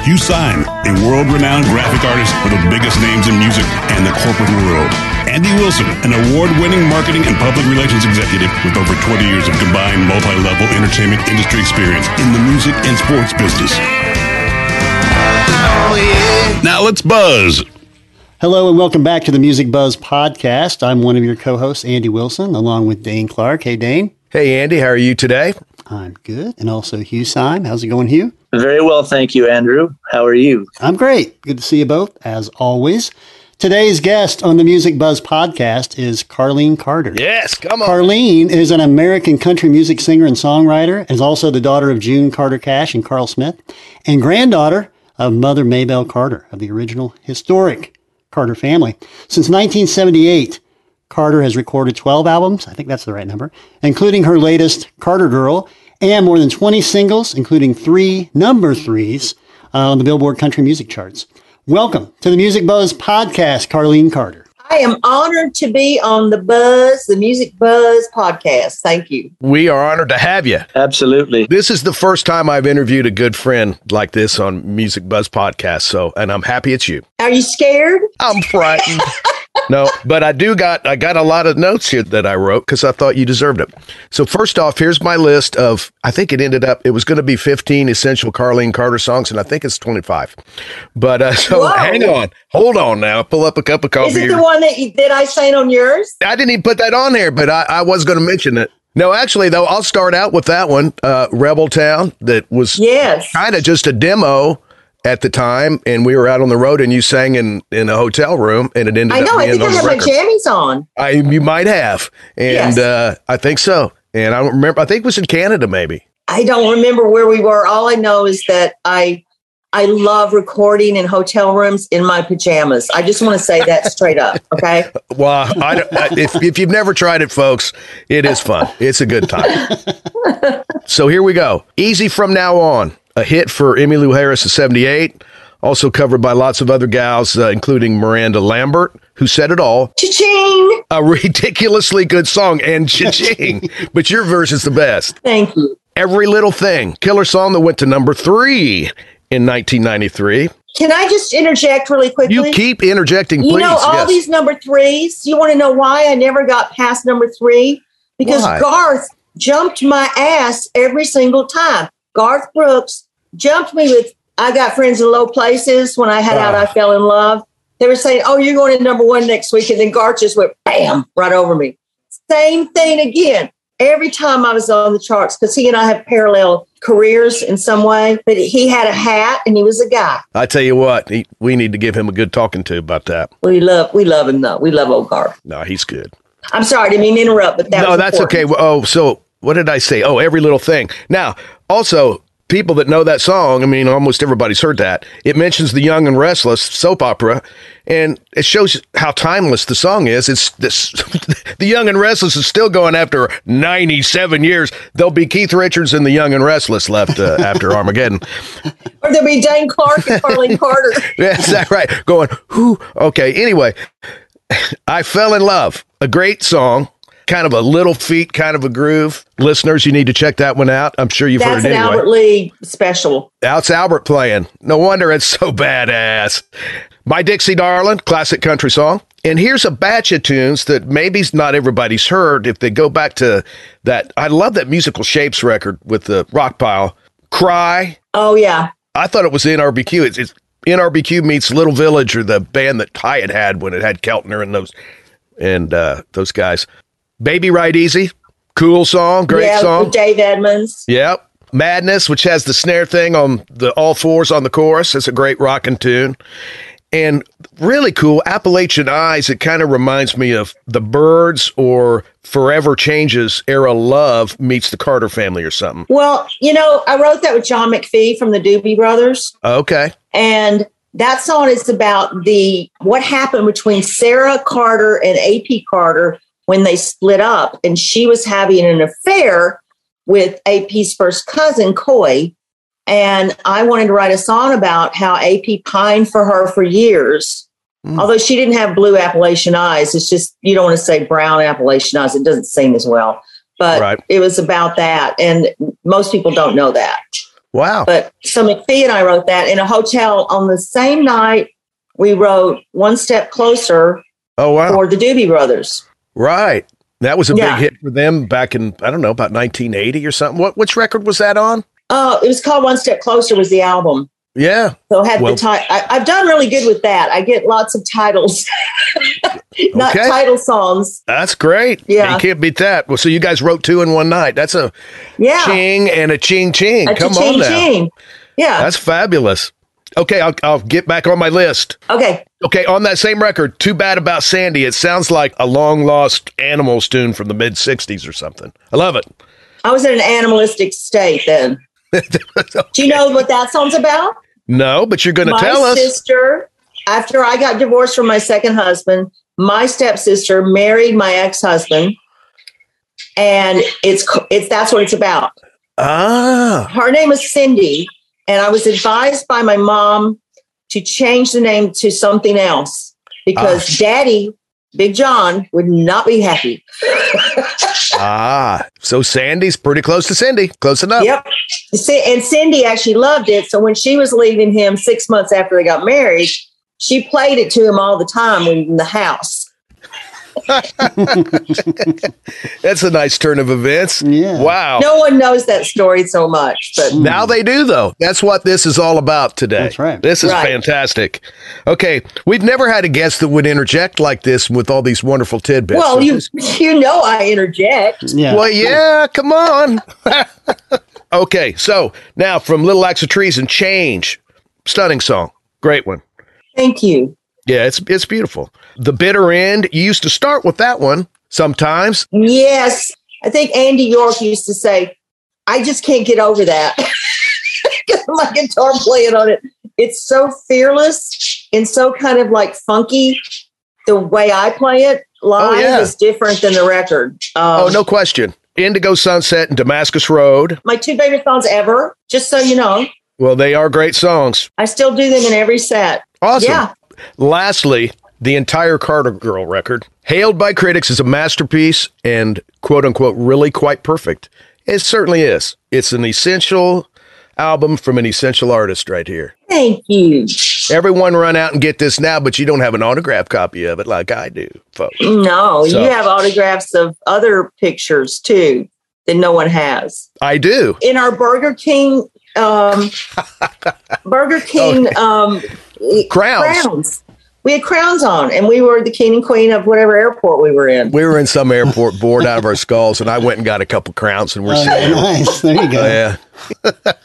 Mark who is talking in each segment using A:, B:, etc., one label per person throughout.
A: Hugh Syme, a world-renowned graphic artist for the biggest names in music and the corporate world. Andy Wilson, an award-winning marketing and public relations executive with over 20 years of combined multi-level entertainment industry experience in the music and sports business. Now let's buzz.
B: Hello and welcome back to the Music Buzzz podcast. I'm one of your co-hosts, Andy Wilson, along with Dane Clark. Hey, Dane.
C: Hey, Andy, how are you today?
B: I'm good. And also Hugh Syme. How's it going, Hugh?
D: Very well, thank you, Andrew. How are you?
B: I'm great. Good to see you both, as always. Today's guest on the Music Buzzz podcast is Carlene Carter.
C: Yes, come on.
B: Carlene is an American country music singer and songwriter, and is also the daughter of June Carter Cash and Carl Smith, and granddaughter of Mother Maybelle Carter of the original historic Carter family. Since 1978, Carter has recorded 12 albums, I think that's the right number, including her latest, Carter Girl, and more than 20 singles, including three number threes uh, on the Billboard Country Music Charts. Welcome to the Music Buzzz podcast, Carlene Carter.
E: I am honored to be on the Buzz, the Music Buzzz podcast. Thank you.
C: We are honored to have you.
D: Absolutely.
C: This is the first time I've interviewed a good friend like this on Music Buzzz podcast. So, and I'm happy it's you.
E: Are you scared?
C: I'm frightened. no, but I do got I got a lot of notes here that I wrote because I thought you deserved it. So first off, here's my list of I think it ended up it was going to be 15 essential Carlene Carter songs, and I think it's 25. But uh, so
E: Whoa.
C: hang on, hold on now. Pull up a cup of coffee.
E: Is it
C: here.
E: the one that you, that I sang on yours?
C: I didn't even put that on there, but I, I was going to mention it. No, actually, though, I'll start out with that one, uh, Rebel Town, that was
E: Yes.
C: kind of just a demo at the time, and we were out on the road, and you sang in in a hotel room, and it ended
E: I know. I think I have my
C: record.
E: jammies on.
C: I you might have, and
E: Yes.
C: uh, I think so. And I don't remember. I think it was in Canada, maybe.
E: I don't remember where we were. All I know is that I I love recording in hotel rooms in my pajamas. I just want to say that straight up. Okay.
C: Well, I, don't- I, if if you've never tried it, folks, it is fun. It's a good time. so here we go. Easy from now on. A hit for Emmylou Harris of '78. Also covered by lots of other gals, uh, including Miranda Lambert, who said it all.
E: Cha-ching.
C: A ridiculously good song and cha-ching. but your verse is the best.
E: Thank you.
C: Every Little Thing, killer song that went to number three in 1993.
E: Can I just interject really quickly?
C: You keep interjecting, please.
E: You know, all
C: yes.
E: these number threes. You want to know why I never got past number three? Because
C: Why?
E: Garth jumped my ass every single time. Garth Brooks jumped me with I Got Friends in Low Places when I had out
C: Ah.
E: I Fell in Love. They were saying, Oh, you're going to number one next week. And then Garth just went bam right over me. Same thing again. Every time I was on the charts, because he and I have parallel careers in some way, but he had a hat and he was a guy.
C: I tell you what, he, we need to give him a good talking to about that.
E: We love we love him though. We love old Garth.
C: No, he's good.
E: I'm sorry, I didn't mean to interrupt, but that
C: no, that's okay. Oh, so what did I say? Oh, every little thing. Now, also, people that know that song, I mean, almost everybody's heard that. It mentions the Young and Restless soap opera, and it shows how timeless the song is. It's this the Young and Restless is still going after 97 years. There'll be Keith Richards and the Young and Restless left uh, after Armageddon.
E: Or there'll be Dane Clark and Carlene Carter.
C: Yeah, is that right? Going, who? Okay. Anyway, I fell in love. A great song, kind of a Little Feat, kind of a groove. Listeners, you need to check that one out. I'm sure you've
E: That's
C: heard
E: an
C: it anyway.
E: Albert Lee special.
C: That's Albert playing. No wonder it's so badass. My Dixie Darling, classic country song. And here's a batch of tunes that maybe not everybody's heard. If they go back to that, I love that musical shapes record with the Rockpile. Cry,
E: Oh yeah.
C: I thought it was NRBQ. It's, it's NRBQ meets Little Village or the band that Hiatt had when it had Keltner and those and uh, those guys. Baby Ride Easy, cool song, great song.
E: yeah,
C: song.
E: with Dave Edmunds.
C: Yep. Madness, which has the snare thing on the all fours on the chorus. It's a great rocking tune. And really cool, Appalachian Eyes. It kind of reminds me of the Byrds or Forever Changes era Love meets the Carter family or something.
E: Well, you know, I wrote that with John McFee from the Doobie Brothers.
C: Okay.
E: And that song is about the what happened between Sarah Carter and AP Carter when they split up, and she was having an affair with AP's first cousin, Coy. And I wanted to write a song about how AP pined for her for years. Hmm. Although she didn't have blue Appalachian eyes, it's just you don't want to say brown Appalachian eyes. It doesn't seem as well. But
C: Right.
E: it was about that. And most people don't know that.
C: Wow.
E: But so McFee and I wrote that in a hotel on the same night. We wrote One Step Closer
C: Oh, wow.
E: for the Doobie Brothers.
C: Right. That was a
E: Yeah.
C: big hit for them back in, I don't know, about 1980 or something. What Which record was that on?
E: Oh, it was called One Step Closer was the album.
C: Yeah.
E: So had
C: Well-
E: the title. I've done really good with that. I get lots of titles, not
C: Okay.
E: title songs.
C: That's great.
E: Yeah.
C: You can't beat that. Well, so you guys wrote two in one night. That's a
E: Yeah,
C: ching and a ching ching.
E: A
C: Come
E: ching
C: on now.
E: ching. Yeah.
C: That's fabulous. Okay, I'll, I'll get back on my list.
E: okay.
C: Okay, on that same record, Too Bad About Sandy, it sounds like a long lost Animals tune from the mid 60s or something. I love it.
E: I was in an animalistic state then. Do you know what that song's about?
C: No, but you're going to tell us.
E: My sister, after I got divorced from my second husband, my stepsister married my ex-husband, and it's it's that's what it's about.
C: Ah,
E: Her name is Cindy, and I was advised by my mom to change the name to something else because Daddy, Big John, would not be happy.
C: ah. So Sandy's pretty close to Cindy. Close enough.
E: Yep. And Cindy actually loved it. So when she was leaving him six months after they got married, she played it to him all the time in the house.
C: That's a nice turn of events.
B: Yeah.
C: Wow.
E: No one knows that story so much, but mm.
C: Now they do, though. That's what this is all about today.
B: That's right.
C: This is
E: Right.
C: fantastic. Okay, we've never had a guest that would interject like this with all these wonderful tidbits.
E: well,
C: So
E: you
C: this-
E: you know I interject.
B: Yeah.
C: well, yeah, come on. okay, so now from Little Acts of Treason Change, stunning song, great one.
E: Thank you.
C: Yeah, it's it's beautiful. The bitter end. You used to start with that one sometimes.
E: Yes, I think Andy York used to say, "I just can't get over that." My guitar playing on it. It's so fearless and so kind of like funky. The way I play it live
C: Oh, yeah.
E: is different than the record. Um,
C: Oh, no question. Indigo Sunset and Damascus Road.
E: my two favorite songs ever. Just so you know,
C: Well, they are great songs.
E: I still do them in every set.
C: Awesome.
E: Yeah.
C: Lastly, the entire Carter Girl record, hailed by critics as a masterpiece and quote unquote really quite perfect. It certainly is. It's an essential album from an essential artist right here.
E: Thank you.
C: Everyone run out and get this now, but you don't have an autograph copy of it like I do, folks.
E: No,
C: So-
E: you have autographs of other pictures too that no one has.
C: I do.
E: In our Burger King, um, Burger King um,
C: Crowns.
E: crowns. We had crowns on, and we were the king and queen of whatever airport we were in.
C: We were in some airport bored out of our skulls, and I went and got a couple crowns, and we're
B: Oh,
C: sitting there.
B: nice. There you go.
C: Oh, yeah.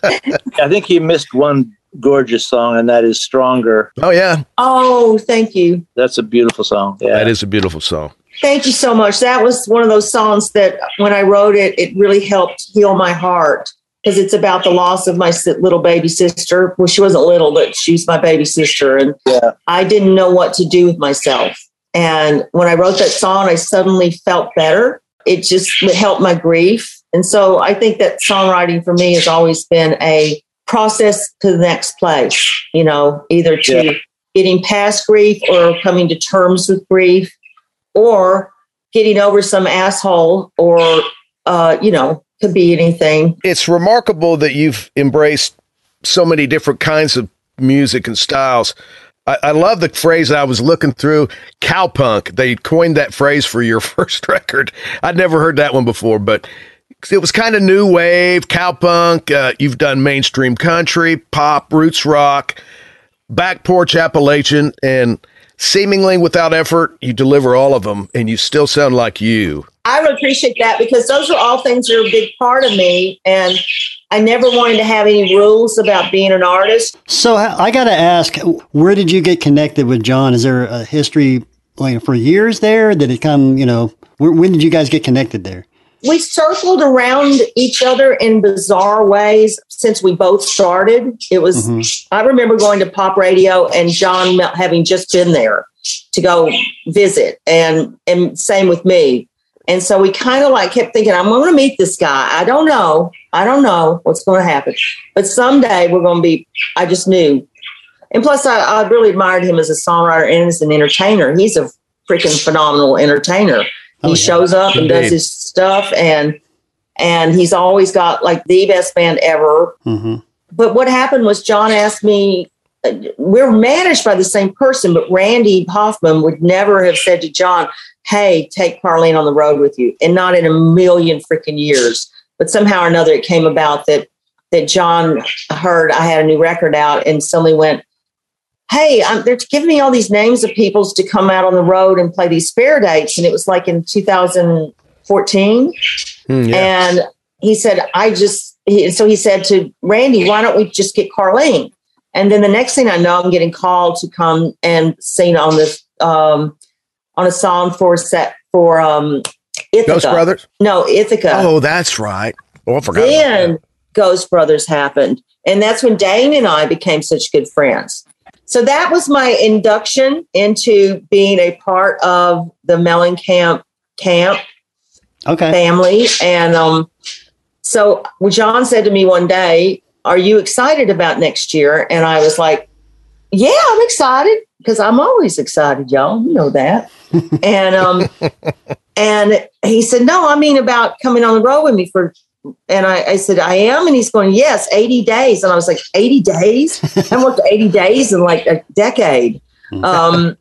D: I think you missed one gorgeous song, and that is "Stronger."
C: Oh, yeah.
E: Oh, thank you.
D: That's a beautiful song. Yeah,
C: That is a beautiful song.
E: Thank you so much. That was one of those songs that when I wrote it, it really helped heal my heart because it's about the loss of my little baby sister. Well, she wasn't little, but she's my baby sister. And yeah. I didn't know what to do with myself. And when I wrote that song, I suddenly felt better. It just helped my grief. And so I think that songwriting for me has always been a process to the next place, you know, either to yeah. getting past grief or coming to terms with grief or getting over some asshole or, uh, you know, could be anything.
C: It's remarkable that you've embraced so many different kinds of music and styles. I, I love the phrase I was looking through cowpunk. They coined that phrase for your first record. I'd never heard that one before, but it was kind of new wave, cowpunk. Uh, you've done mainstream country, pop, roots rock, back porch Appalachian, and seemingly without effort, you deliver all of them and you still sound like you.
E: I would appreciate that because those are all things that are a big part of me. And I never wanted to have any rules about being an artist.
B: So I got to ask, where did you get connected with John? Is there a history like for years there? Did it come, you know, when did you guys get connected there?
E: we circled around each other in bizarre ways since we both started. It was, mm-hmm. I remember going to pop radio and John having just been there to go visit and, and same with me. And so we kind of like kept thinking, I'm going to meet this guy. I don't know. I don't know what's going to happen, but someday we're going to be, I just knew. And plus I, I really admired him as a songwriter and as an entertainer. He's a freaking phenomenal entertainer. He oh, yeah. shows up and does his stuff, and and he's always got like the best band ever. Mm-hmm. But what happened was John asked me. We're managed by the same person, but Randy Hoffman would never have said to John, "Hey, take Carlene on the road with you," and not in a million freaking years. But somehow or another, it came about that that John heard I had a new record out, and suddenly went, hey, I'm, they're giving me all these names of peoples to come out on the road and play these fair dates. And it was like in 2014. Mm, yeah. And he said, I just, he, so he said to Randy, why don't we just get Carlene? And then the next thing I know, I'm getting called to come and sing on this, um, on a song for set for, um, Ithaca.
C: Ghost Brothers?
E: No, Ithaca.
C: Oh, that's right. Oh, I forgot.
E: Then Ghost Brothers happened. And that's when Dane and I became such good friends. So that was my induction into being a part of the Mellencamp camp
B: okay.
E: family. And um, so John said to me one day, Are you excited about next year? And I was like, Yeah, I'm excited because I'm always excited, y'all. You know that. and um, and he said, No, I mean about coming on the road with me for and I, I, said, I am. And he's going, Yes, 80 days. And I was like, 80 days? I worked 80 days in like a decade. Um,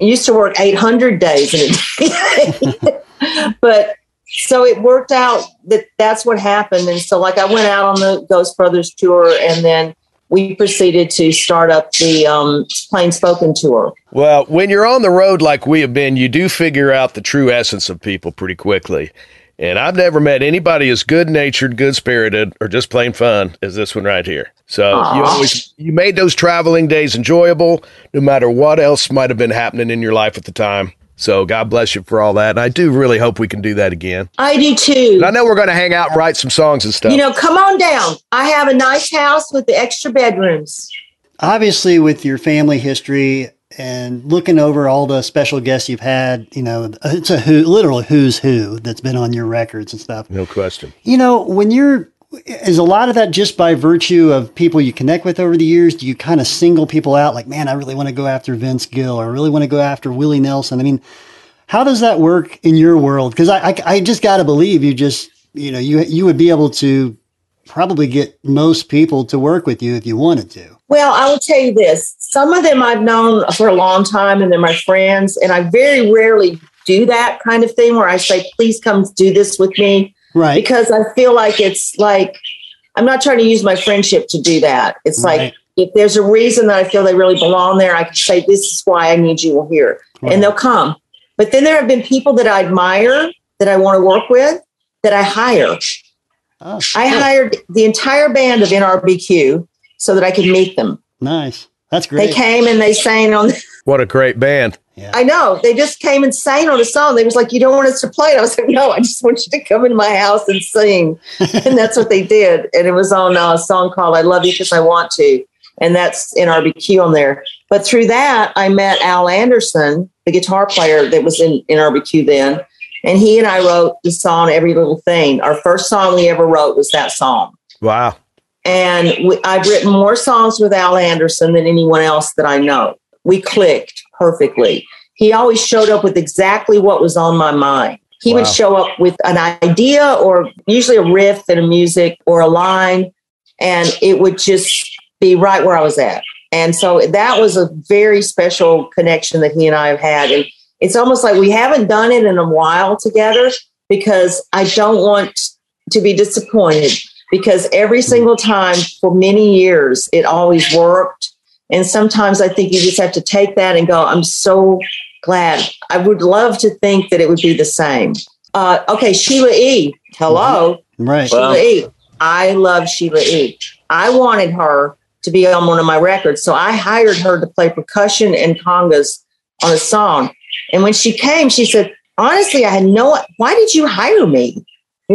E: I used to work 800 days in a day. but so it worked out that that's what happened. And so, like, I went out on the Ghost Brothers tour and then we proceeded to start up the um, plain spoken tour.
C: Well, when you're on the road like we have been, you do figure out the true essence of people pretty quickly. And I've never met anybody as good natured, good spirited, or just plain fun as this one right here. So Aww. you always you made those traveling days enjoyable, no matter what else might have been happening in your life at the time. So God bless you for all that. And I do really hope we can do that again.
E: I do too.
C: And I know we're going to hang out and write some songs and stuff.
E: You know, come on down. I have a nice house with the extra bedrooms.
B: Obviously, with your family history, and looking over all the special guests you've had, you know, it's a who, literal who's who that's been on your records and stuff.
C: No question.
B: You know, when you're, is a lot of that just by virtue of people you connect with over the years? Do you kind of single people out like, man, I really want to go after Vince Gill or I really want to go after Willie Nelson? I mean, how does that work in your world? Because I, I, I just got to believe you just, you know, you, you would be able to probably get most people to work with you if you wanted to.
E: Well, I will tell you this. Some of them I've known for a long time and they're my friends. And I very rarely do that kind of thing where I say, please come do this with me.
B: Right.
E: Because I feel like it's like, I'm not trying to use my friendship to do that. It's right. like, if there's a reason that I feel they really belong there, I can say, this is why I need you here. Right. And they'll come. But then there have been people that I admire that I want to work with that I hire. Oh, I hired the entire band of NRBQ so that I could meet them.
B: Nice. That's great.
E: They came and they sang on.
C: What a great band.
B: Yeah.
E: I know. They just came and sang on a song. They was like, "You don't want us to play it." I was like, "No, I just want you to come into my house and sing." and that's what they did. And it was on a song called "I Love You Because I Want to," and that's NRBQ on there. But through that, I met Al Anderson, the guitar player that was in NRBQ then, and he and I wrote the song "Every Little Thing." Our first song we ever wrote was that song.
C: Wow.
E: And we, I've written more songs with Al Anderson than anyone else that I know. We clicked perfectly. He always showed up with exactly what was on my mind. He would show up with an idea or usually a riff and a music or a line, and it would just be right where I was at. And so that was a very special connection that he and I have had. And it's almost like we haven't done it in a while together because I don't want to be disappointed because every hmm. single time for many years it always worked. And sometimes I think you just have to take that and go, I'm so glad. I would love to think that it would be the same. Uh, okay, Sheila E. Hello.
B: Right.
D: Well-
E: Sheila E. I love Sheila E. I wanted her to be on one of my records. So I hired her to play percussion and congas on a song. And when she came, she said, Honestly, I had no, why did you hire me?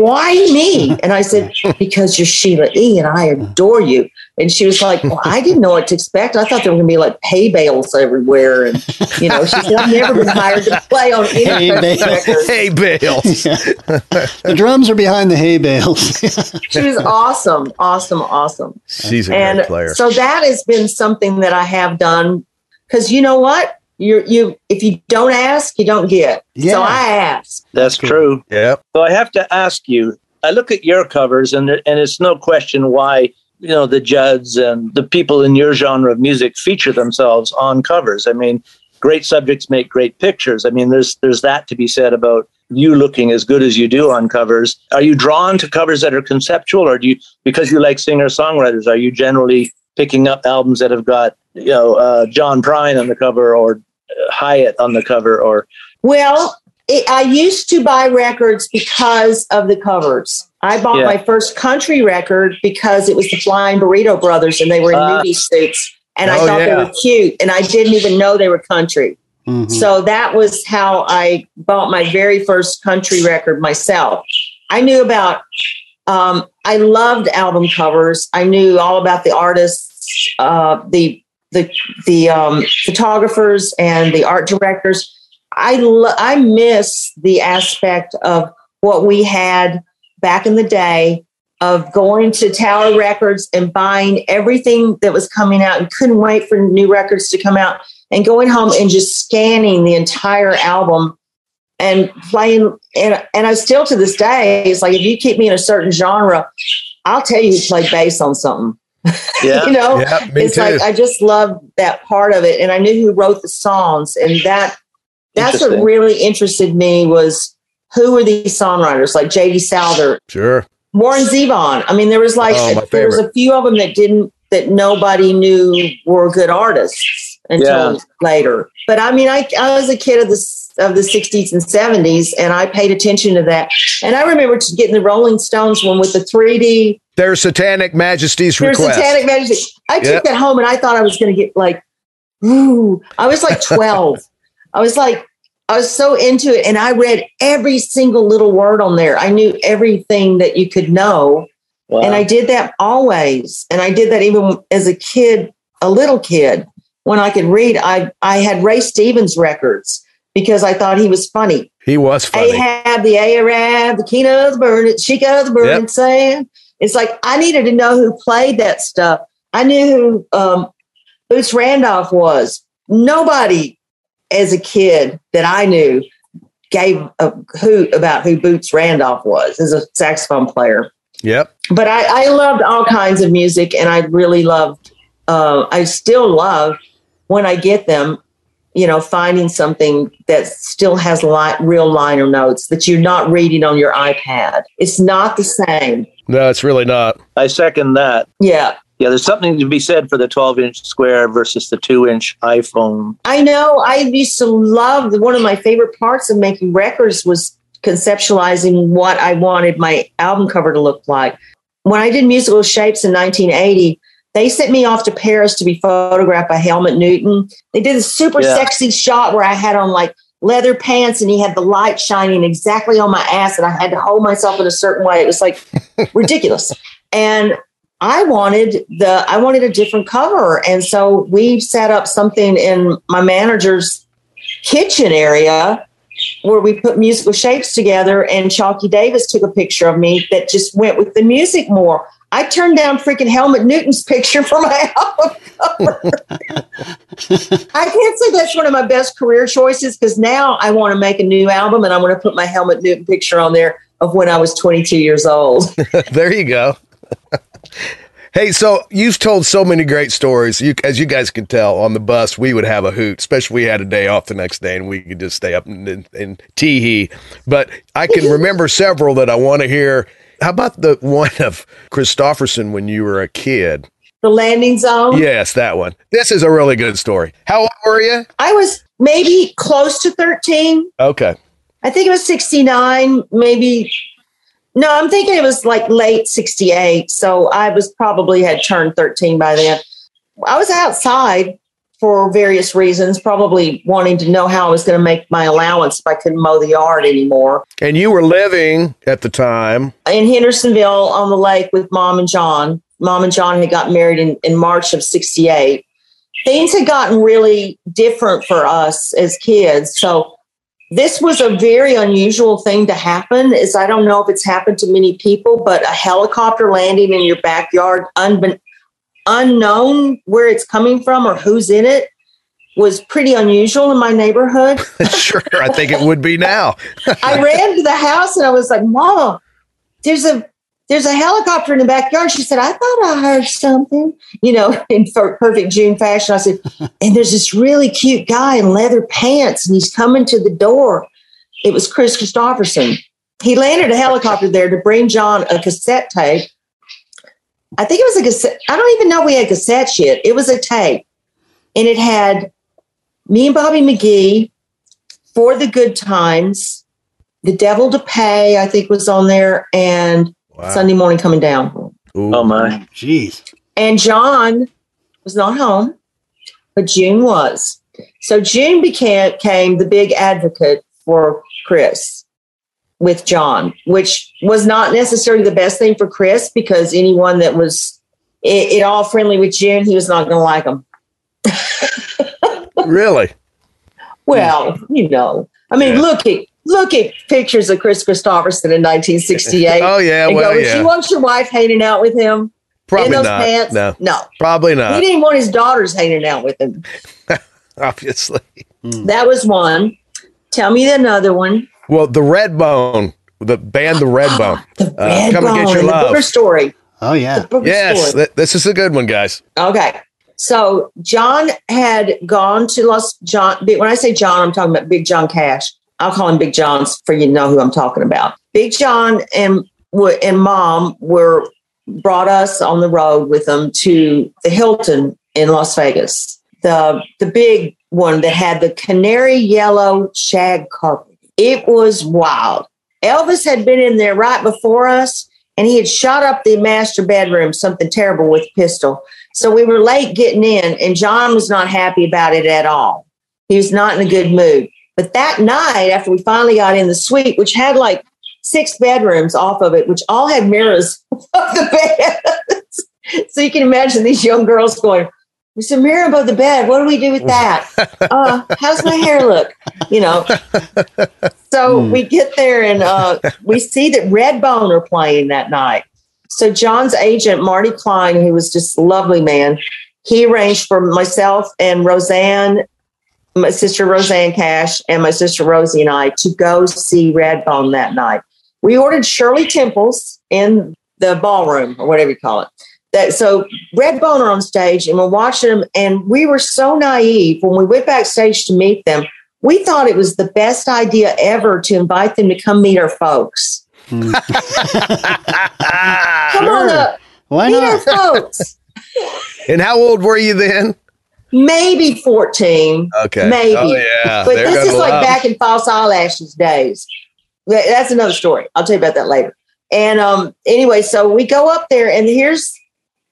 E: Why me? And I said, Because you're Sheila E. and I adore you. And she was like, Well, I didn't know what to expect. I thought there were going to be like hay bales everywhere. And, you know, she said, I've never been hired to play on any
B: Hay bales.
E: record.
C: Hey, Bales.
B: the drums are behind the hay bales.
E: She was awesome, awesome, awesome.
C: She's a
E: and
C: great player.
E: so that has been something that I have done because you know what? You you if you don't ask, you don't get.
B: Yeah.
E: So I ask.
D: That's true.
C: Yeah.
D: So I have to ask you. I look at your covers, and and it's no question why you know the Judds and the people in your genre of music feature themselves on covers. I mean, great subjects make great pictures. I mean, there's there's that to be said about you looking as good as you do on covers. Are you drawn to covers that are conceptual, or do you because you like singer songwriters? Are you generally picking up albums that have got you know uh, John Prine on the cover or Hiatt on the cover, or
E: Well, it, I used to buy records because of the covers. I bought
D: Yeah.
E: my first country record because it was the Flying Burrito Brothers and they were in movie suits. And I
C: Oh,
E: thought they were cute. And I didn't even know they were country.
B: Mhm.
E: So that was how I bought my very first country record myself. I knew about, um, I loved album covers. I knew all about the artists, uh, the the the um, photographers and the art directors. I lo- I miss the aspect of what we had back in the day of going to Tower Records and buying everything that was coming out and couldn't wait for new records to come out and going home and just scanning the entire album and playing and and I still to this day it's like if you keep me in a certain genre I'll tell you to play bass on something
D: yeah,
E: you know
C: Yeah,
E: it's
C: too.
E: like I just love that part of it and I knew who wrote the songs and that that's what really interested me was who were these songwriters like J.D. Souther
C: sure.
E: Warren Zevon. I mean, there was like
C: Oh, my
E: there was a few of them that didn't that nobody knew were good artists until
D: Yeah.
E: later. But I mean, I I was a kid of the s- of the '60s and '70s, and I paid attention to that. And I remember getting the Rolling Stones one with the 3D.
C: Their Satanic Majesty's
E: There's
C: request.
E: Satanic Majesty. I took
C: Yep.
E: that home, and I thought I was going to get like, ooh. I was like 12. I was like. I was so into it, and I read every single little word on there. I knew everything that you could know,
D: Wow.
E: and I did that always. And I did that even as a kid, a little kid, when I could read. I I had Ray Stevens records because I thought he was funny.
C: he was funny.
E: Ahab, the Arab, the king of the burning, Chico of the burning
C: Yep.
E: sand. It's like I needed to know who played that stuff. I knew who um, Boots Randolph was. Nobody, as a kid that I knew, gave a hoot about who Boots Randolph was as a saxophone player
C: Yep.
E: but I, I loved all kinds of music and I really loved uh, I still love when I get them, you know, finding something that still has li- real liner notes that you're not reading on your iPad. It's not the same.
C: No, it's really not.
D: I second that.
E: Yeah.
D: Yeah, there's something to be said for the 12 inch square versus the 2 inch iPhone.
E: I know I used to love one of my favorite parts of making records was conceptualizing what I wanted my album cover to look like. When I did musical shapes in 1980, They sent me off to Paris to be photographed by Helmut Newton. They did a super
D: Yeah.
E: sexy shot where I had on like leather pants and he had the light shining exactly on my ass and I had to hold myself in a certain way. It was like ridiculous. And I wanted the I wanted a different cover. And so we set up something in my manager's kitchen area where we put musical shapes together and Chalkie Davies took a picture of me that just went with the music more. I turned down freaking Helmut Newton's picture for my album cover. I can't say that's one of my best career choices because now I want to make a new album and I want to put my Helmut Newton picture on there of when I was 22 years old.
C: there you go. hey, so you've told so many great stories. You, as you guys can tell, on the bus we would have a hoot, especially we had a day off the next day and we could just stay up and, and, and tee hee. But I can remember several that I want to hear. How about the one of Kristofferson when you were a kid?
E: the landing zone.
C: Yes, that one. This is a really good story. How old were you?
E: I was maybe close to 13.
C: Okay.
E: I think it was 69, maybe. No, I'm thinking it was like late 68. So I was probably had turned 13 by then. I was outside for various reasons, probably wanting to know how I was going to make my allowance if I couldn't mow the yard anymore.
C: And you were living at the time.
E: In Hendersonville on the lake with mom and John. Mom and John had got married in, in March of 68. Things had gotten really different for us as kids. So this was a very unusual thing to happen is i don't know if it's happened to many people but a helicopter landing in your backyard unbe- unknown where it's coming from or who's in it was pretty unusual in my neighborhood.
C: Sure, I think it would be now.
E: i ran to the house and i was like mama there's a there's a helicopter in the backyard. She said i thought i heard something you know in per- perfect june fashion. I said and there's this really cute guy in leather pants and he's coming to the door. It was chris Kristofferson. He landed a helicopter there to bring john a cassette tape i think it was a cassette i don't even know we had cassettes yet it was a tape and it had me and bobby mcgee for the good times the devil to pay i think was on there and
C: Wow.
E: sunday morning coming down
C: Ooh.
D: Oh my.
B: Jeez.
E: and John was not home, but June was. So June became, became the big advocate for Chris with John, which was not necessarily the best thing for Chris because anyone that was it, it all friendly with June, he was not going to like him.
C: Really?
E: Well, you know, I mean,
C: Yeah.
E: look at look at pictures of Chris Kristofferson in 1968.
C: Oh yeah, well
E: go, "Would you
C: yeah.
E: want your wife hanging out with him in
C: Probably
E: those
C: not.
E: pants?
C: No,
E: no.
C: probably not.
E: he didn't want his daughters hanging out with him.
C: Obviously.
E: That was one. Tell me another one.
C: Well, the Redbone, the band, the Red Bone.
E: The
C: Uh,
E: Red
C: Come and Get Your
E: and
C: Love.
E: the Booger story.
B: Oh yeah.
E: The
C: Yes,
E: story.
C: th- this is a good one, guys.
E: Okay. So John had gone to Los John. When I say John, I'm talking about Big John Cash. I'll call him Big John for you to know who I'm talking about. Big John and and Mom were brought us on the road with them to the Hilton in Las Vegas. The the big one that had the canary yellow shag carpet. It was wild. Elvis had been in there right before us, and he had shot up the master bedroom, something terrible with a pistol. So we were late getting in, and John was not happy about it at all. He was not in a good mood. But that night, after we finally got in the suite, which had like six bedrooms off of it, which all had mirrors of the beds. so you can imagine these young girls going, There's a mirror above the bed. What do we do with that? uh, how's my hair look? You know. So we get there and uh, we see that Redbone are playing that night. So John's agent, Marty Klein, who was just a lovely man, he arranged for myself and Rosanne, my sister Rosanne Cash, and my sister Rosie and I to go see Redbone that night. We ordered Shirley Temples in the ballroom or whatever you call it. That so Redbone are on stage and we're watching them, and we were so naive when we went backstage to meet them. We thought it was the best idea ever to invite them to come meet our folks. Come on up,
B: Why
E: meet our
B: not?
E: folks.
C: And how old were you then?
E: Maybe 14.
C: Okay.
E: Maybe.
C: Oh yeah.
E: but
C: They're
E: this is like
C: love-
E: back in false eyelashes days. That's another story. I'll tell you about that later. And um, anyway, so we go up there, and here's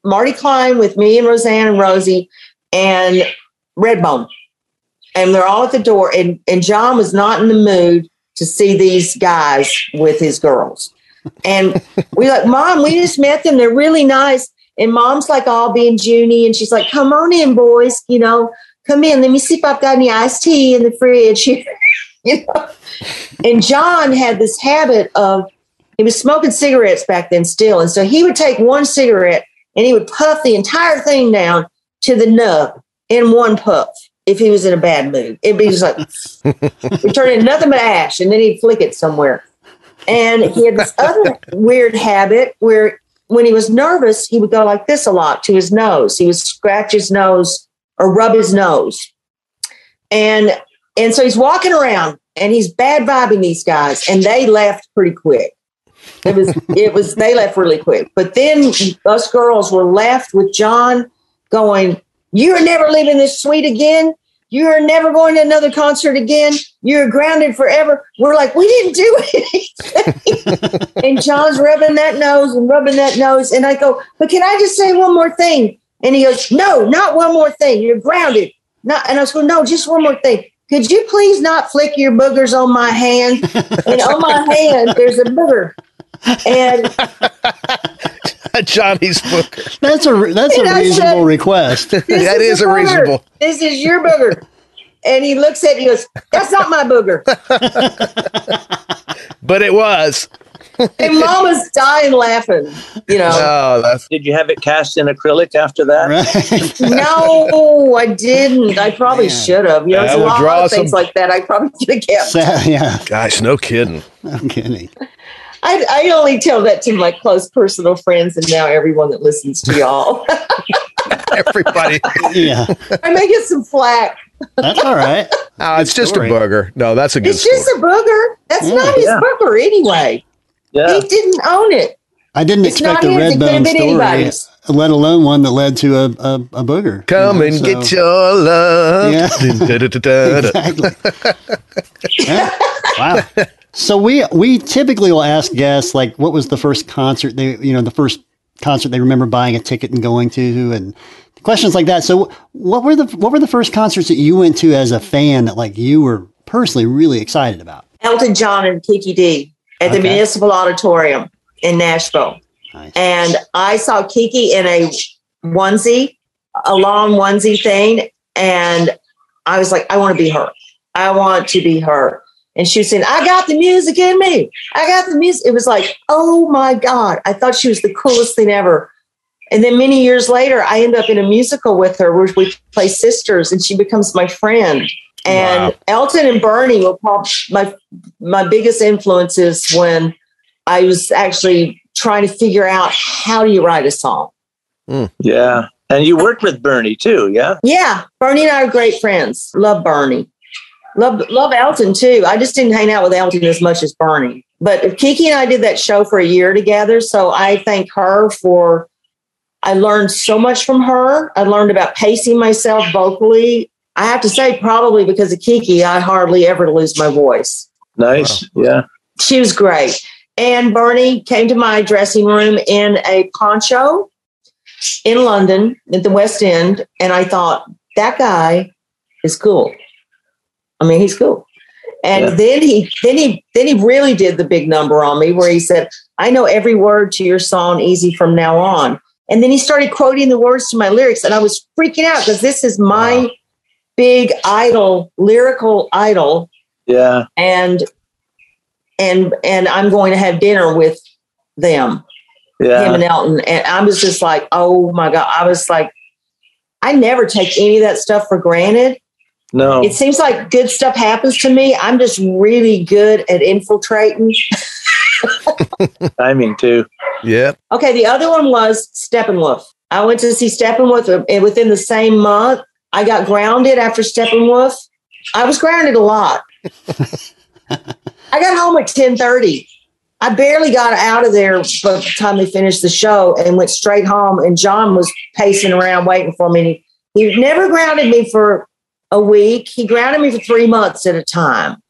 E: Marty Klein with me and Rosanne and Rosie and Redbone. And they're all at the door. And, and John was not in the mood to see these guys with his girls. And we like, Mom, we just met them. They're really nice. And mom's like all being Junie, and she's like, Come on in, boys, you know, come in. Let me see if I've got any iced tea in the fridge. you know? And John had this habit of he was smoking cigarettes back then still. And so he would take one cigarette and he would puff the entire thing down to the nub in one puff if he was in a bad mood. It'd be just like, it turned into nothing but ash, and then he'd flick it somewhere. And he had this other weird habit where when he was nervous, he would go like this a lot to his nose. He would scratch his nose or rub his nose. And and so he's walking around and he's bad vibing these guys, and they left pretty quick. It was it was they left really quick. But then us girls were left with John going, You're never leaving this suite again. You're never going to another concert again. You're grounded forever. We're like, we didn't do anything. and John's rubbing that nose and rubbing that nose. And I go, but can I just say one more thing? And he goes, no, not one more thing. You're grounded. Not, and I was going, no, just one more thing. Could you please not flick your boogers on my hand? and on my hand, there's a booger. And
C: Johnny's Booker.
B: That's a that's a
E: And I
B: reasonable
E: said-
B: request.
C: That is
E: the
C: a
E: booger.
C: reasonable-
E: This is your booger. And he looks at me and goes, That's not my booger.
C: But it was.
E: And mom was dying laughing, you know.
C: Oh, that's
D: Did you have it cast in acrylic after that?
B: Right.
E: No, I didn't. I probably should have. You know,
C: That
E: there's a lot
C: draw
E: of things
C: some-
E: like that I probably should have kept.
B: Sad, yeah,
C: gosh, no kidding.
B: I'm kidding.
E: I, I only tell that to my close personal friends and now everyone that listens to y'all.
C: Everybody.
B: Yeah,
E: I may get some flack.
B: that's all right.
C: Oh, it's just
B: story.
C: a booger. No, that's a good
E: It's just a booger. That's
B: Yeah.
E: not his
D: Yeah.
E: booger anyway.
D: Yeah.
E: He didn't own it.
B: I didn't
E: It's
B: expect a red
E: It could have
B: bone
E: been
B: story,
E: anybody's.
B: let alone one that led to a a, a booger.
C: Come
B: you know,
C: and
B: so-
C: get your love.
B: Yeah. Exactly. Yeah. Wow. So we we typically will ask guests like, what was the first concert they you know the first concert they remember buying a ticket and going to, and questions like that. So what were the what were the first concerts that you went to as a fan that like you were personally really excited about?
E: Elton John and Kiki Dee at the Municipal Auditorium in Nashville.
B: Nice.
E: And I saw Kiki in a onesie, a long onesie thing. And I was like, I want to be her. I want to be her. And she was saying, I got the music in me. I got the music. It was like, oh my God. I thought she was the coolest thing ever. And then many years later, I end up in a musical with her where we play sisters and she becomes my friend. And
C: Wow.
E: Elton and Bernie were probably my my biggest influences when I was actually trying to figure out how do you write a song. Hmm.
D: Yeah. And you worked with Bernie too, yeah?
E: Yeah, Bernie and I are great friends. Love Bernie. Love love Elton too. I just didn't hang out with Elton as much as Bernie. But Kiki and I did that show for a year together. So I thank her for I learned so much from her. I learned about pacing myself vocally. I have to say, probably because of Kiki, I hardly ever lose my voice.
D: Nice. Yeah.
E: She was great. And Bernie came to my dressing room in a poncho in London at the West End. And I thought, that guy is cool. I mean, he's cool. And
D: Yeah.
E: then he then he then he really did the big number on me where he said, I know every word to your song easy from now on. And then he started quoting the words to my lyrics. And I was freaking out because this is my
C: Wow.
E: big idol, lyrical idol
D: Yeah.
E: and and and I'm going to have dinner with them,
D: Yeah.
E: him and Elton. And I was just like, oh my God. I was like, I never take any of that stuff for granted.
D: No.
E: It seems like good stuff happens to me. I'm just really good at infiltrating.
D: Timing too.
C: Yep.
E: Okay, the other one was Steppenwolf. I went to see Steppenwolf uh, and within the same month. I got grounded after Steppenwolf. I was grounded a lot. I got home at 1030. I barely got out of there by the time they finished the show and went straight home. And John was pacing around waiting for me. He, he never grounded me for a week. He grounded me for three months at a time.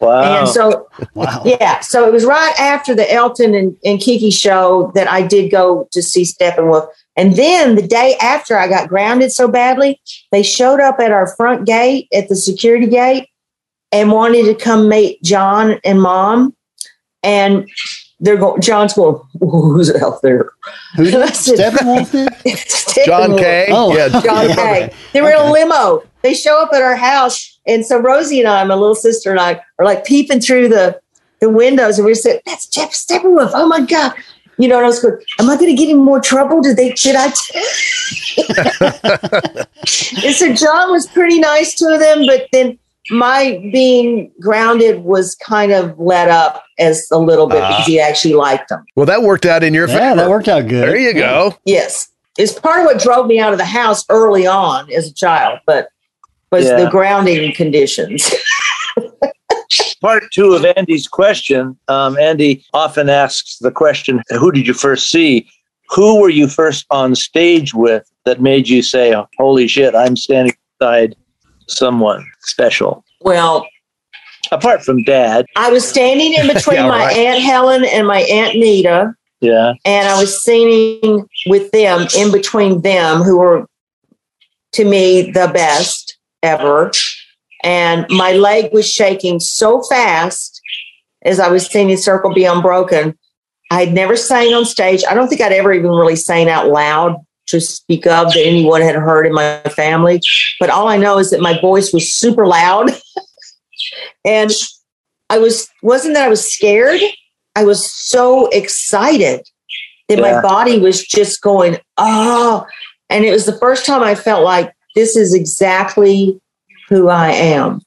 D: Wow.
E: And so
B: Wow.
E: yeah, so it was right after the Elton and, and Kiki show that I did go to see Steppenwolf. And then the day after I got grounded so badly, they showed up at our front gate at the security gate and wanted to come meet John and mom. And they're going, John's going, who's out there?
B: Who's
E: And I
B: it? Steppenwolf did?
C: John
E: Steppenwolf.
C: Kay.
B: Oh.
C: Yeah.
E: John Kay. They were in a limo. They show up at our house. And so Rosie and I, my little sister and I, are like peeping through the, the windows and we said, That's Jeff Steppenwolf. Oh my God. You know, and I was going, Am I going to get in more trouble? Did they, did I? and so John was pretty nice to them, but then my being grounded was kind of let up as a little bit because he actually liked them.
C: Well, that worked out in your favor.
B: Yeah, that worked out good.
C: There you go.
E: Yes. It's part of what drove me out of the house early on as a child, but was
D: Yeah.
E: the grounding conditions.
D: Part two of Andy's question. Um, Andy often asks the question, "Who did you first see? Who were you first on stage with that made you say, "Holy shit, I'm standing beside someone special"?"
E: Well,
D: Apart from Dad,
E: I was standing in between
C: Yeah,
E: my
C: right.
E: Aunt Helen and my Aunt Nita,
D: yeah,
E: and I was singing with them in between them, who were to me the best ever. And my leg was shaking so fast as I was singing Circle Be Unbroken. I had never sang on stage. I don't think I'd ever even really sang out loud to speak of that anyone had heard in my family. But all I know is that my voice was super loud. and I was wasn't that I was scared. I was so excited that
D: Yeah.
E: my body was just going, oh. And it was the first time I felt like this is exactly who I am.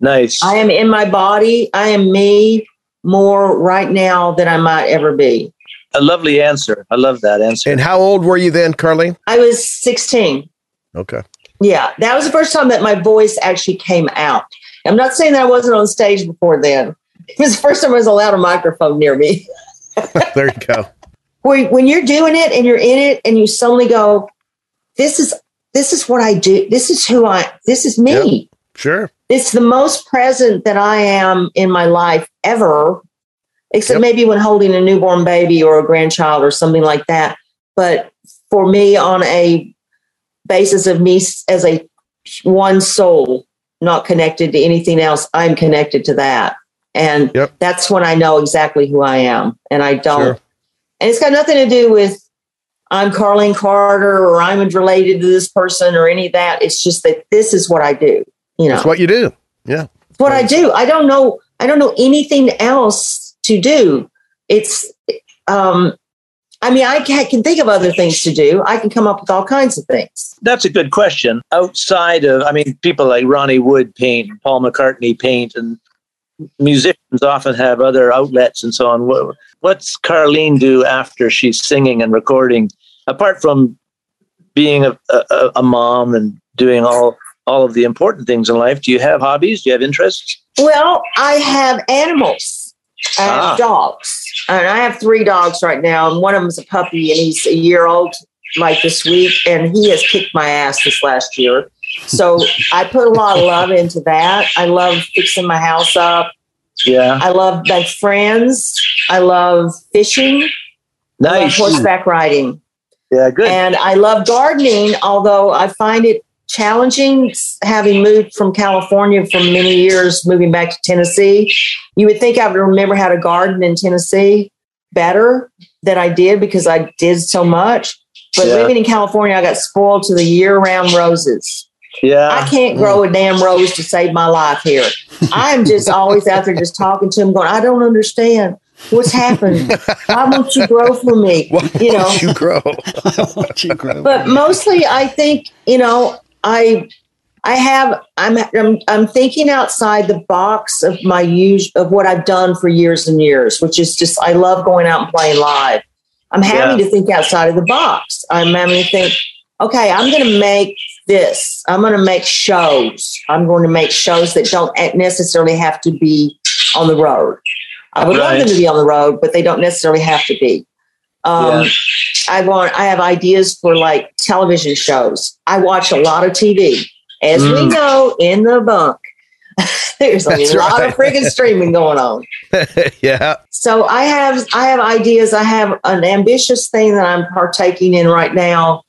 D: nice.
E: I am in my body. I am me more right now than I might ever be.
D: A lovely answer. I love that answer.
C: And how old were you then, Carlene?
E: I was 16.
C: Okay.
E: Yeah, that was the first time that my voice actually came out. I'm not saying that I wasn't on stage before then. It was the first time I was allowed a microphone near me.
C: There you go.
E: Where, when you're doing it and you're in it and you suddenly go, this is this is what I do. This is who I. This is me.
C: Sure.
E: It's the most present that I am in my life ever, except
C: Yep.
E: maybe when holding a newborn baby or a grandchild or something like that. But for me, on a basis of me as a one soul, not connected to anything else, I'm connected to that. And
C: Yep.
E: that's when I know exactly who I am. And I don't,
C: Sure.
E: and it's got nothing to do with I'm Carlene Carter or I'm related to this person or any of that. It's just that this is what I do. You know,
C: That's what you do. Yeah.
E: it's what I do. I don't know. I don't know anything else to do. It's, um, I mean, I can, think of other things to do. I can come up with all kinds of things.
D: That's a good question. Outside of, I mean, people like Ronnie Wood paint, Paul McCartney paint, and musicians often have other outlets and so on. What, what's Carlene do after she's singing and recording, apart from being a, a, a mom and doing all all of the important things in life? Do you have hobbies? Do you have interests?
E: Well, I have animals. I have
D: Ah.
E: dogs, and I have three dogs right now. And one of them's a puppy, and he's a year old, like this week, and he has kicked my ass this last year. So I put a lot of love into that. I love fixing my house up.
D: Yeah,
E: I love my friends. I love fishing. I love
D: nice.
E: horseback riding.
D: Yeah, good.
E: And I love gardening, although I find it challenging having moved from California for many years, moving back to Tennessee. You would think I would remember how to garden in Tennessee better than I did because I did so much. But
D: Yeah.
E: living in California, I got spoiled to the year round roses.
D: Yeah.
E: I can't grow a damn rose to save my life here. I'm just always out there just talking to him, going, I don't understand what's happened? Why won't you grow for me?
C: Why
E: You know,
C: won't you grow?
B: Watch you grow.
E: but mostly I think you know I I have I'm I'm, I'm thinking outside the box of my use of what I've done for years and years, which is just I love going out and playing live. I'm having to think outside of the box. I'm having to think, okay, I'm going to make this. I'm going to make shows. I'm going to make shows that don't necessarily have to be on the road. I would love them to be on the road, but they don't necessarily have to be. Um,
D: Yeah.
E: I want. I have ideas for like television shows. I watch a lot of TV, as we
D: Mm.
E: know in the bunk. There's a
C: That's
E: lot
C: right.
E: of freaking streaming going on.
C: yeah.
E: So I have I have ideas. I have an ambitious thing that I'm partaking in right now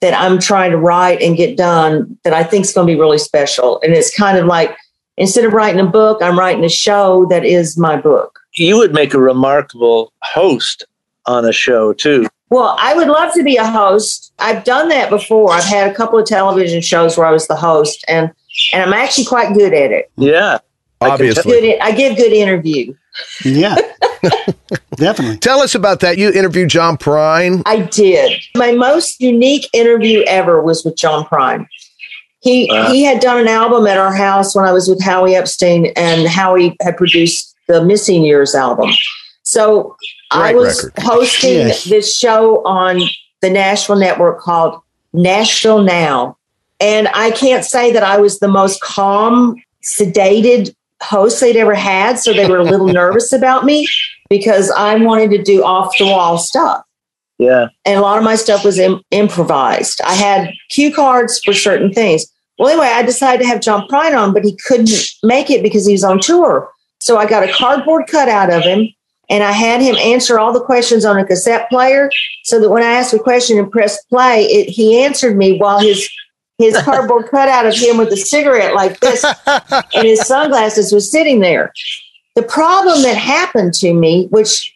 E: that I'm trying to write and get done that I think is going to be really special. And it's kind of like instead of writing a book, I'm writing a show that is my book.
D: You would make a remarkable host on a show too.
E: Well, I would love to be a host. I've done that before. I've had a couple of television shows where I was the host, and and I'm actually quite good at it.
D: Yeah. I
C: Obviously.
E: Good, I give good interview.
B: Yeah, definitely.
C: Tell us about that. You interviewed John Prine.
E: I did. My most unique interview ever was with John Prine. He
D: Wow.
E: he had done an album at our house when I was with Howie Epstein, and Howie had produced the Missing Years album. So I was
C: record.
E: hosting
B: Yes.
E: this show on the Nashville network called Nashville Now, and I can't say that I was the most calm, sedated host they'd ever had. So they were a little nervous about me because I wanted to do off the wall stuff
D: Yeah.
E: and a lot of my stuff was Im- improvised. I had cue cards for certain things. Well, anyway, I decided to have John Prine on, but he couldn't make it because he was on tour. So I got a cardboard cutout of him and I had him answer all the questions on a cassette player so that when I asked a question and pressed play, it, he answered me while his his cardboard cutout of him with a cigarette like this and his sunglasses was sitting there. The problem that happened to me, which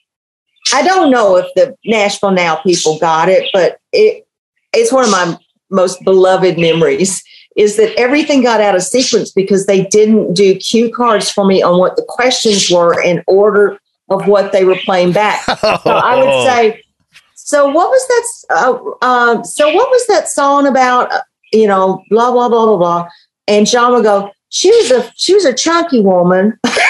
E: I don't know if the Nashville Now people got it, but it it's one of my most beloved memories is that everything got out of sequence because they didn't do cue cards for me on what the questions were in order of what they were playing back. So I would say, so what was that? Uh, uh, so what was that song about? Uh, you know, blah blah blah blah blah. And John would go, she was a she was a chunky woman. Had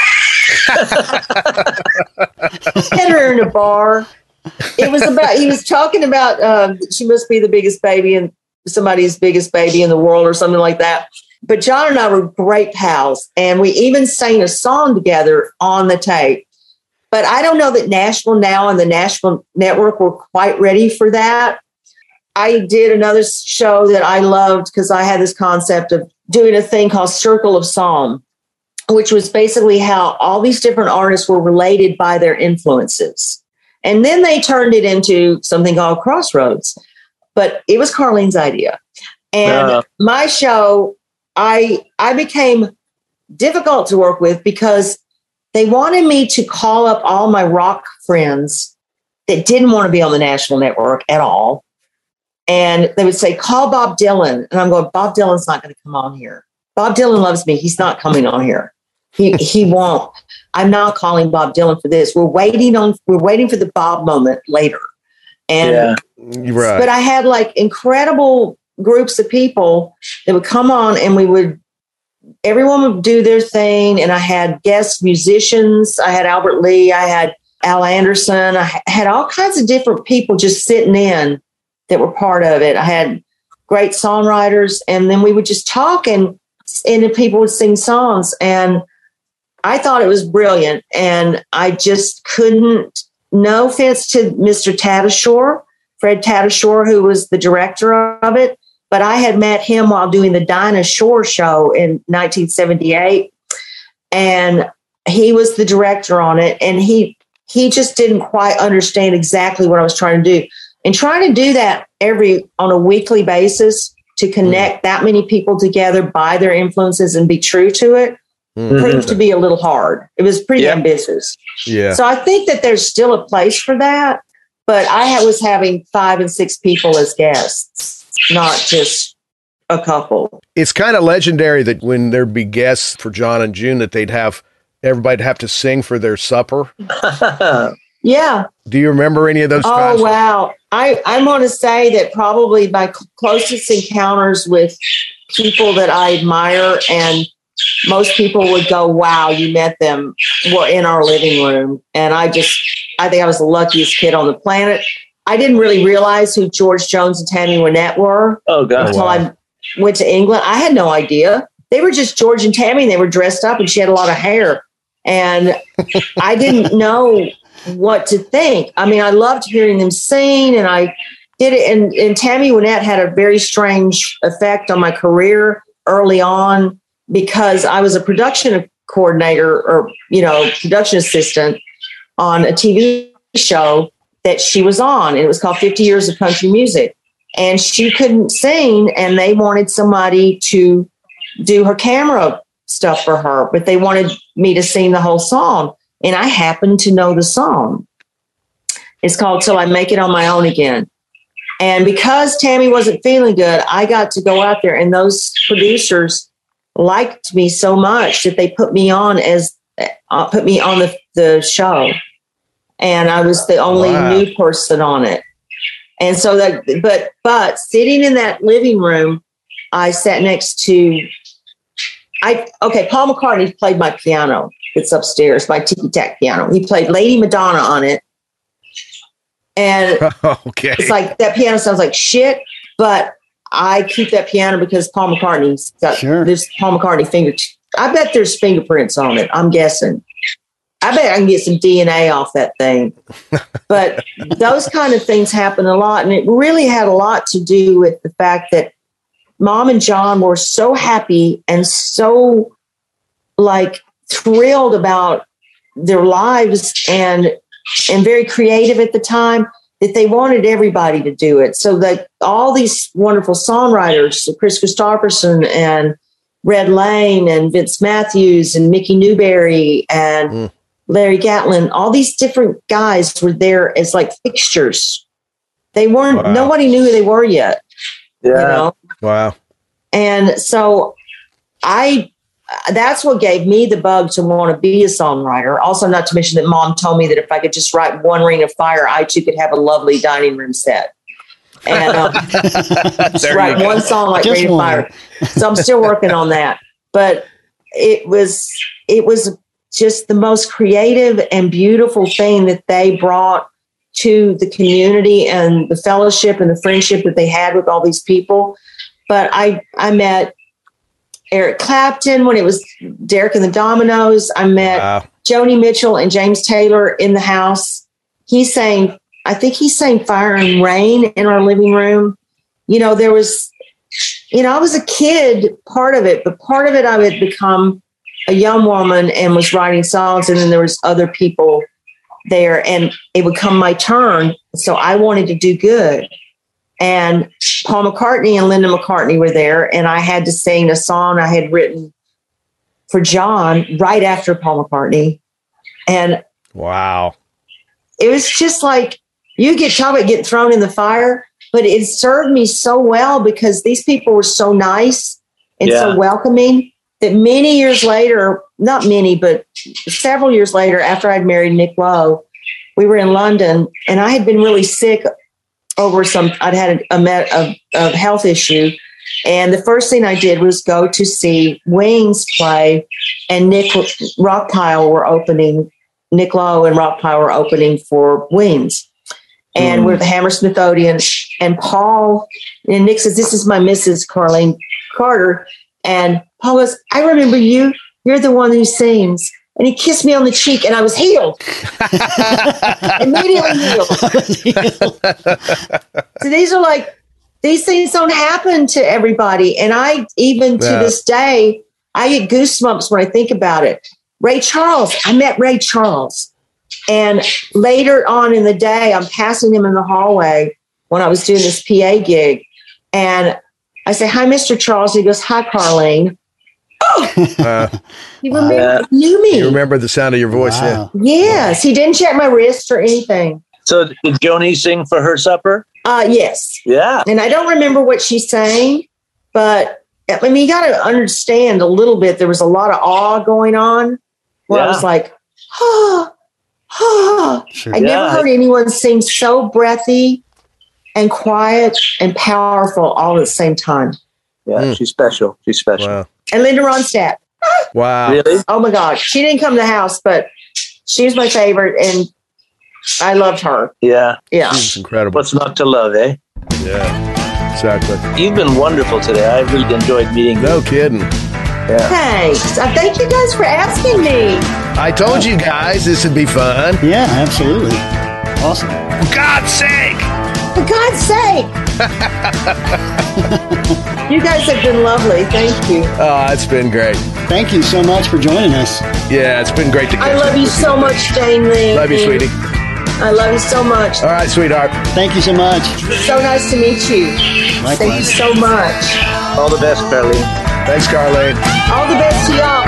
E: her in a bar. It was about he was talking about um, she must be the biggest baby and somebody's biggest baby in the world or something like that. But John and I were great pals, and we even sang a song together on the tape. But I don't know that Nashville Now and the Nashville Network were quite ready for that. I did another show that I loved because I had this concept of doing a thing called Circle of Psalm, which was basically how all these different artists were related by their influences. And then they turned it into something called Crossroads. But it was Carlene's idea. And
D: Yeah.
E: my show, I I became difficult to work with because they wanted me to call up all my rock friends that didn't want to be on the national network at all. And they would say, call Bob Dylan. And I'm going, Bob Dylan's not going to come on here. Bob Dylan loves me. He's not coming on here. He he won't. I'm not calling Bob Dylan for this. We're waiting on we're waiting for the Bob moment later. And
D: Yeah.
C: Right.
E: but I had like incredible groups of people that would come on and we would everyone would do their thing and I had guest musicians. I had Albert Lee, I had Al Anderson, I had all kinds of different people just sitting in that were part of it. I had great songwriters and then we would just talk and and people would sing songs and I thought it was brilliant and I just couldn't no offense to Mr. Tatashore Fred Tatashore, who was the director of it. But I had met him while doing the Dinah Shore show in 1978. And he was the director on it. And he he just didn't quite understand exactly what I was trying to do. And trying to do that every on a weekly basis to connect that many people together by their influences and be true to it
C: Mhm.
E: proved to be a little hard. It was pretty
D: Yeah.
E: ambitious.
C: Yeah.
E: So I think that there's still a place for that, but I was having five and six people as guests, not just a couple.
C: It's kind of legendary that when there'd be guests for John and June, that they'd have everybody'd have to sing for their supper.
E: Yeah.
C: Do you remember any of those?
E: Oh
C: times?
E: wow. I I want to say that probably my closest encounters with people that I admire and most people would go, "Wow, you met them." Were in our living room, and I just I think I was the luckiest kid on the planet. I didn't really realize who George Jones and Tammy Wynette were.
D: oh God.
E: until I went to England. I had no idea. They were just George and Tammy. And they were dressed up, and she had a lot of hair, and I didn't know what to think. I mean, I loved hearing them sing, and I did it. And, and Tammy Wynette had a very strange effect on my career early on. because I was a production coordinator or, you know, production assistant on a TV show that she was on. And it was called 50 Years of Country Music. And she couldn't sing, and they wanted somebody to do her camera stuff for her, but they wanted me to sing the whole song. And I happened to know the song. It's called Till I Make It on My Own Again. And because Tammy wasn't feeling good, I got to go out there, and those producers liked me so much that they put me on as uh, put me on the, the show, and I was the only wow. new person on it. And so that, but but sitting in that living room, I sat next to, I okay, Paul McCartney played my piano. It's upstairs, my tiki tack piano. He played Lady Madonna on it, and okay. it's like that piano sounds like shit, but I keep that piano because Paul McCartney's got sure. this Paul McCartney finger. I bet there's fingerprints on it. I'm guessing. I bet I can get some DNA off that thing. but those kind of things happen a lot. And it really had a lot to do with the fact that mom and John were so happy and so like thrilled about their lives and and very creative at the time that they wanted everybody to do it. So that all these wonderful songwriters, Kris Kristofferson and Red Lane and Vince Matthews and Mickey Newbury and mm. Larry Gatlin, all these different guys were there as like fixtures. They weren't, wow. nobody knew who they were yet.
C: Yeah. You know? Wow.
E: And so I that's what gave me the bug to want to be a songwriter. Also, not to mention that mom told me that if I could just write one ring of fire, I too could have a lovely dining room set. And um, just write one song like just Ring of Fire. So I'm still working on that. But it was it was just the most creative and beautiful thing that they brought to the community and the fellowship and the friendship that they had with all these people. But I I met Eric Clapton when it was Derek and the Dominos. I met wow. Joni Mitchell and James Taylor in the house. He sang, I think he sang Fire and Rain in our living room. You know, there was, you know, I was a kid, part of it, but part of it I had become a young woman and was writing songs. And then there was other people there and it would come my turn. So I wanted to do good and Paul McCartney and Linda McCartney were there, and I had to sing a song I had written for John right after Paul McCartney. And
C: wow,
E: it was just like you get talk about getting thrown in the fire, but it served me so well because these people were so nice and yeah. so welcoming that many years later, not many, but several years later, after I'd married Nick Lowe, we were in London and I had been really sick over some, I'd had a, a, a health issue. And the first thing I did was go to see Wings play, and Nick Rockpile were opening, Nick Lowe and Rockpile were opening for Wings. And mm. we're the Hammersmith Odeon. And Paul, and Nick says, This is my Mrs. Carlene Carter. And Paul goes, I remember you. You're the one who sings and he kissed me on the cheek and I was healed. Immediately healed. so these are like, these things don't happen to everybody. And I, even to yeah. this day, I get goosebumps when I think about it. Ray Charles, I met Ray Charles. And later on in the day, I'm passing him in the hallway when I was doing this PA gig. And I say, Hi, Mr. Charles. He goes, Hi, Carlene. Uh, he remember, uh, knew me.
C: You remember the sound of your voice, wow.
E: yeah. Yes, he didn't check my wrist or anything.
D: So did Joni sing for her supper?
E: Uh yes.
D: Yeah.
E: And I don't remember what she sang, but I mean you gotta understand a little bit. There was a lot of awe going on where yeah. I was like, ah, ah. Sure. I yeah. never heard anyone sing so breathy and quiet and powerful all at the same time.
D: Yeah, mm. she's special. She's special.
E: Wow and Linda Ronstadt.
C: Wow.
D: Really?
E: Oh my God. She didn't come to the house, but she's my favorite and I loved her.
D: Yeah.
E: Yeah.
C: She's incredible.
D: What's not to love, eh?
C: Yeah. Exactly.
D: You've been wonderful today. I really enjoyed meeting
C: no you. No kidding.
E: Yeah. Thanks. Uh, thank you guys for asking me.
C: I told you guys this would be fun.
B: Yeah, absolutely. Awesome.
C: For God's sake.
E: For God's sake! you guys have been lovely. Thank you.
C: Oh, it's been great.
B: Thank you so much for joining us.
C: Yeah, it's been great to catch
E: I love you
C: with
E: so much, Jane Lee.
C: Love you, sweetie.
E: I love you so much.
C: All right, sweetheart.
B: Thank you so much.
E: So nice to meet you. Thank you so much.
D: All the best, Carly.
C: Thanks, Carlene.
E: All the best to y'all.